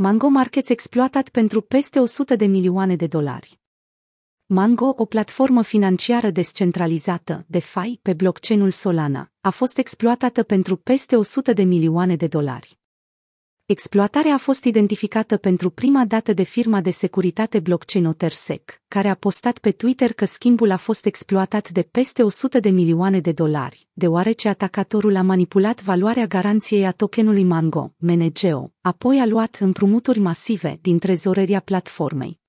Mango Markets exploatat pentru peste 100 de milioane de dolari. Mango, o platformă financiară descentralizată, DeFi, pe blockchain-ul Solana, a fost exploatată pentru peste 100 de milioane de dolari. Exploatarea a fost identificată pentru prima dată de firma de securitate blockchain Otersec, care a postat pe Twitter că schimbul a fost exploatat de peste 100 de milioane de dolari, deoarece atacatorul a manipulat valoarea garanției a tokenului Mango, MNGO, apoi a luat împrumuturi masive din trezoreria platformei.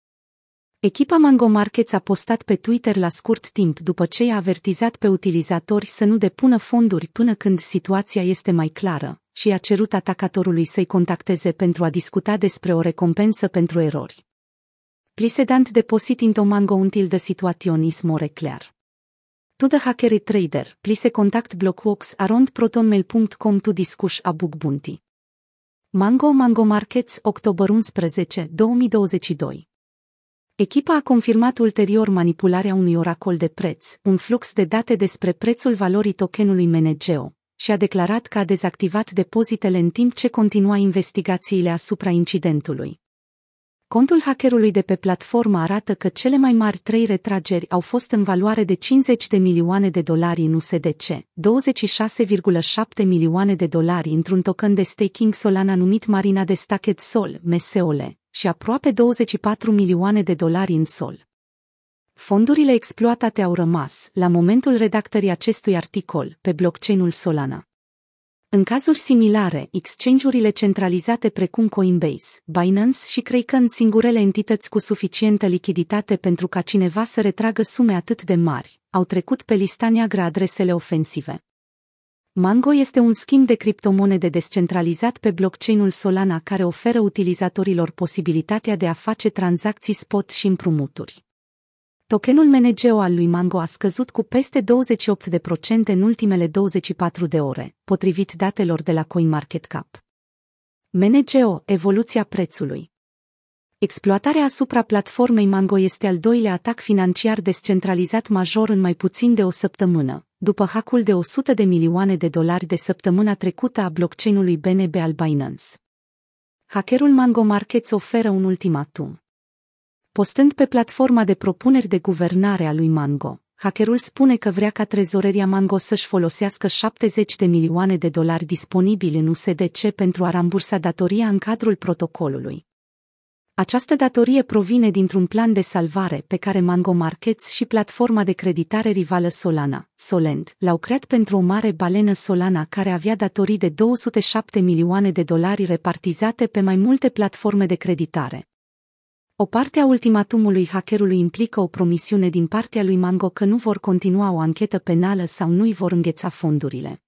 Echipa Mango Markets a postat pe Twitter la scurt timp după ce i-a avertizat pe utilizatori să nu depună fonduri până când situația este mai clară și a cerut atacatorului să-i contacteze pentru a discuta despre o recompensă pentru erori. Plisedant deposit into Mango until the situation is more clear. To the hacker trader, please contact blockworks around protonmail.com to discuss a bug bounty. Mango Mango Markets, octombrie 11, 2022 Echipa a confirmat ulterior manipularea unui oracol de preț, un flux de date despre prețul valorii tokenului MNGO, și a declarat că a dezactivat depozitele în timp ce continua investigațiile asupra incidentului. Contul hackerului de pe platformă arată că cele mai mari trei retrageri au fost în valoare de 50 de milioane de dolari în USDC, 26,7 milioane de dolari într-un token de staking Solana numit Marina de Stacked Sol, MSOL, și aproape 24 milioane de dolari în sol. Fondurile exploatate au rămas, la momentul redactării acestui articol, pe blockchain-ul Solana. În cazuri similare, exchange-urile centralizate precum Coinbase, Binance și Kraken singurele entități cu suficientă lichiditate pentru ca cineva să retragă sume atât de mari, au trecut pe lista neagră adresele ofensive. Mango este un schimb de criptomonede descentralizat pe blockchain-ul Solana care oferă utilizatorilor posibilitatea de a face tranzacții spot și împrumuturi. Tokenul MNGO al lui Mango a scăzut cu peste 28% în ultimele 24 de ore, potrivit datelor de la CoinMarketCap. MNGO, evoluția prețului. Exploatarea asupra platformei Mango este al doilea atac financiar descentralizat major în mai puțin de o săptămână, după hackul de 100 de milioane de dolari de săptămâna trecută a blockchain-ului BNB al Binance. Hackerul Mango Markets oferă un ultimatum. Postând pe platforma de propuneri de guvernare a lui Mango, hackerul spune că vrea ca trezoreria Mango să-și folosească 70 de milioane de dolari disponibili în USDC pentru a rambursa datoria în cadrul protocolului. Această datorie provine dintr-un plan de salvare pe care Mango Markets și platforma de creditare rivală Solana, Solend, l-au creat pentru o mare balenă Solana care avea datorii de 207 milioane de dolari repartizate pe mai multe platforme de creditare. O parte a ultimatumului hackerului implică o promisiune din partea lui Mango că nu vor continua o anchetă penală sau nu îi vor îngheța fondurile.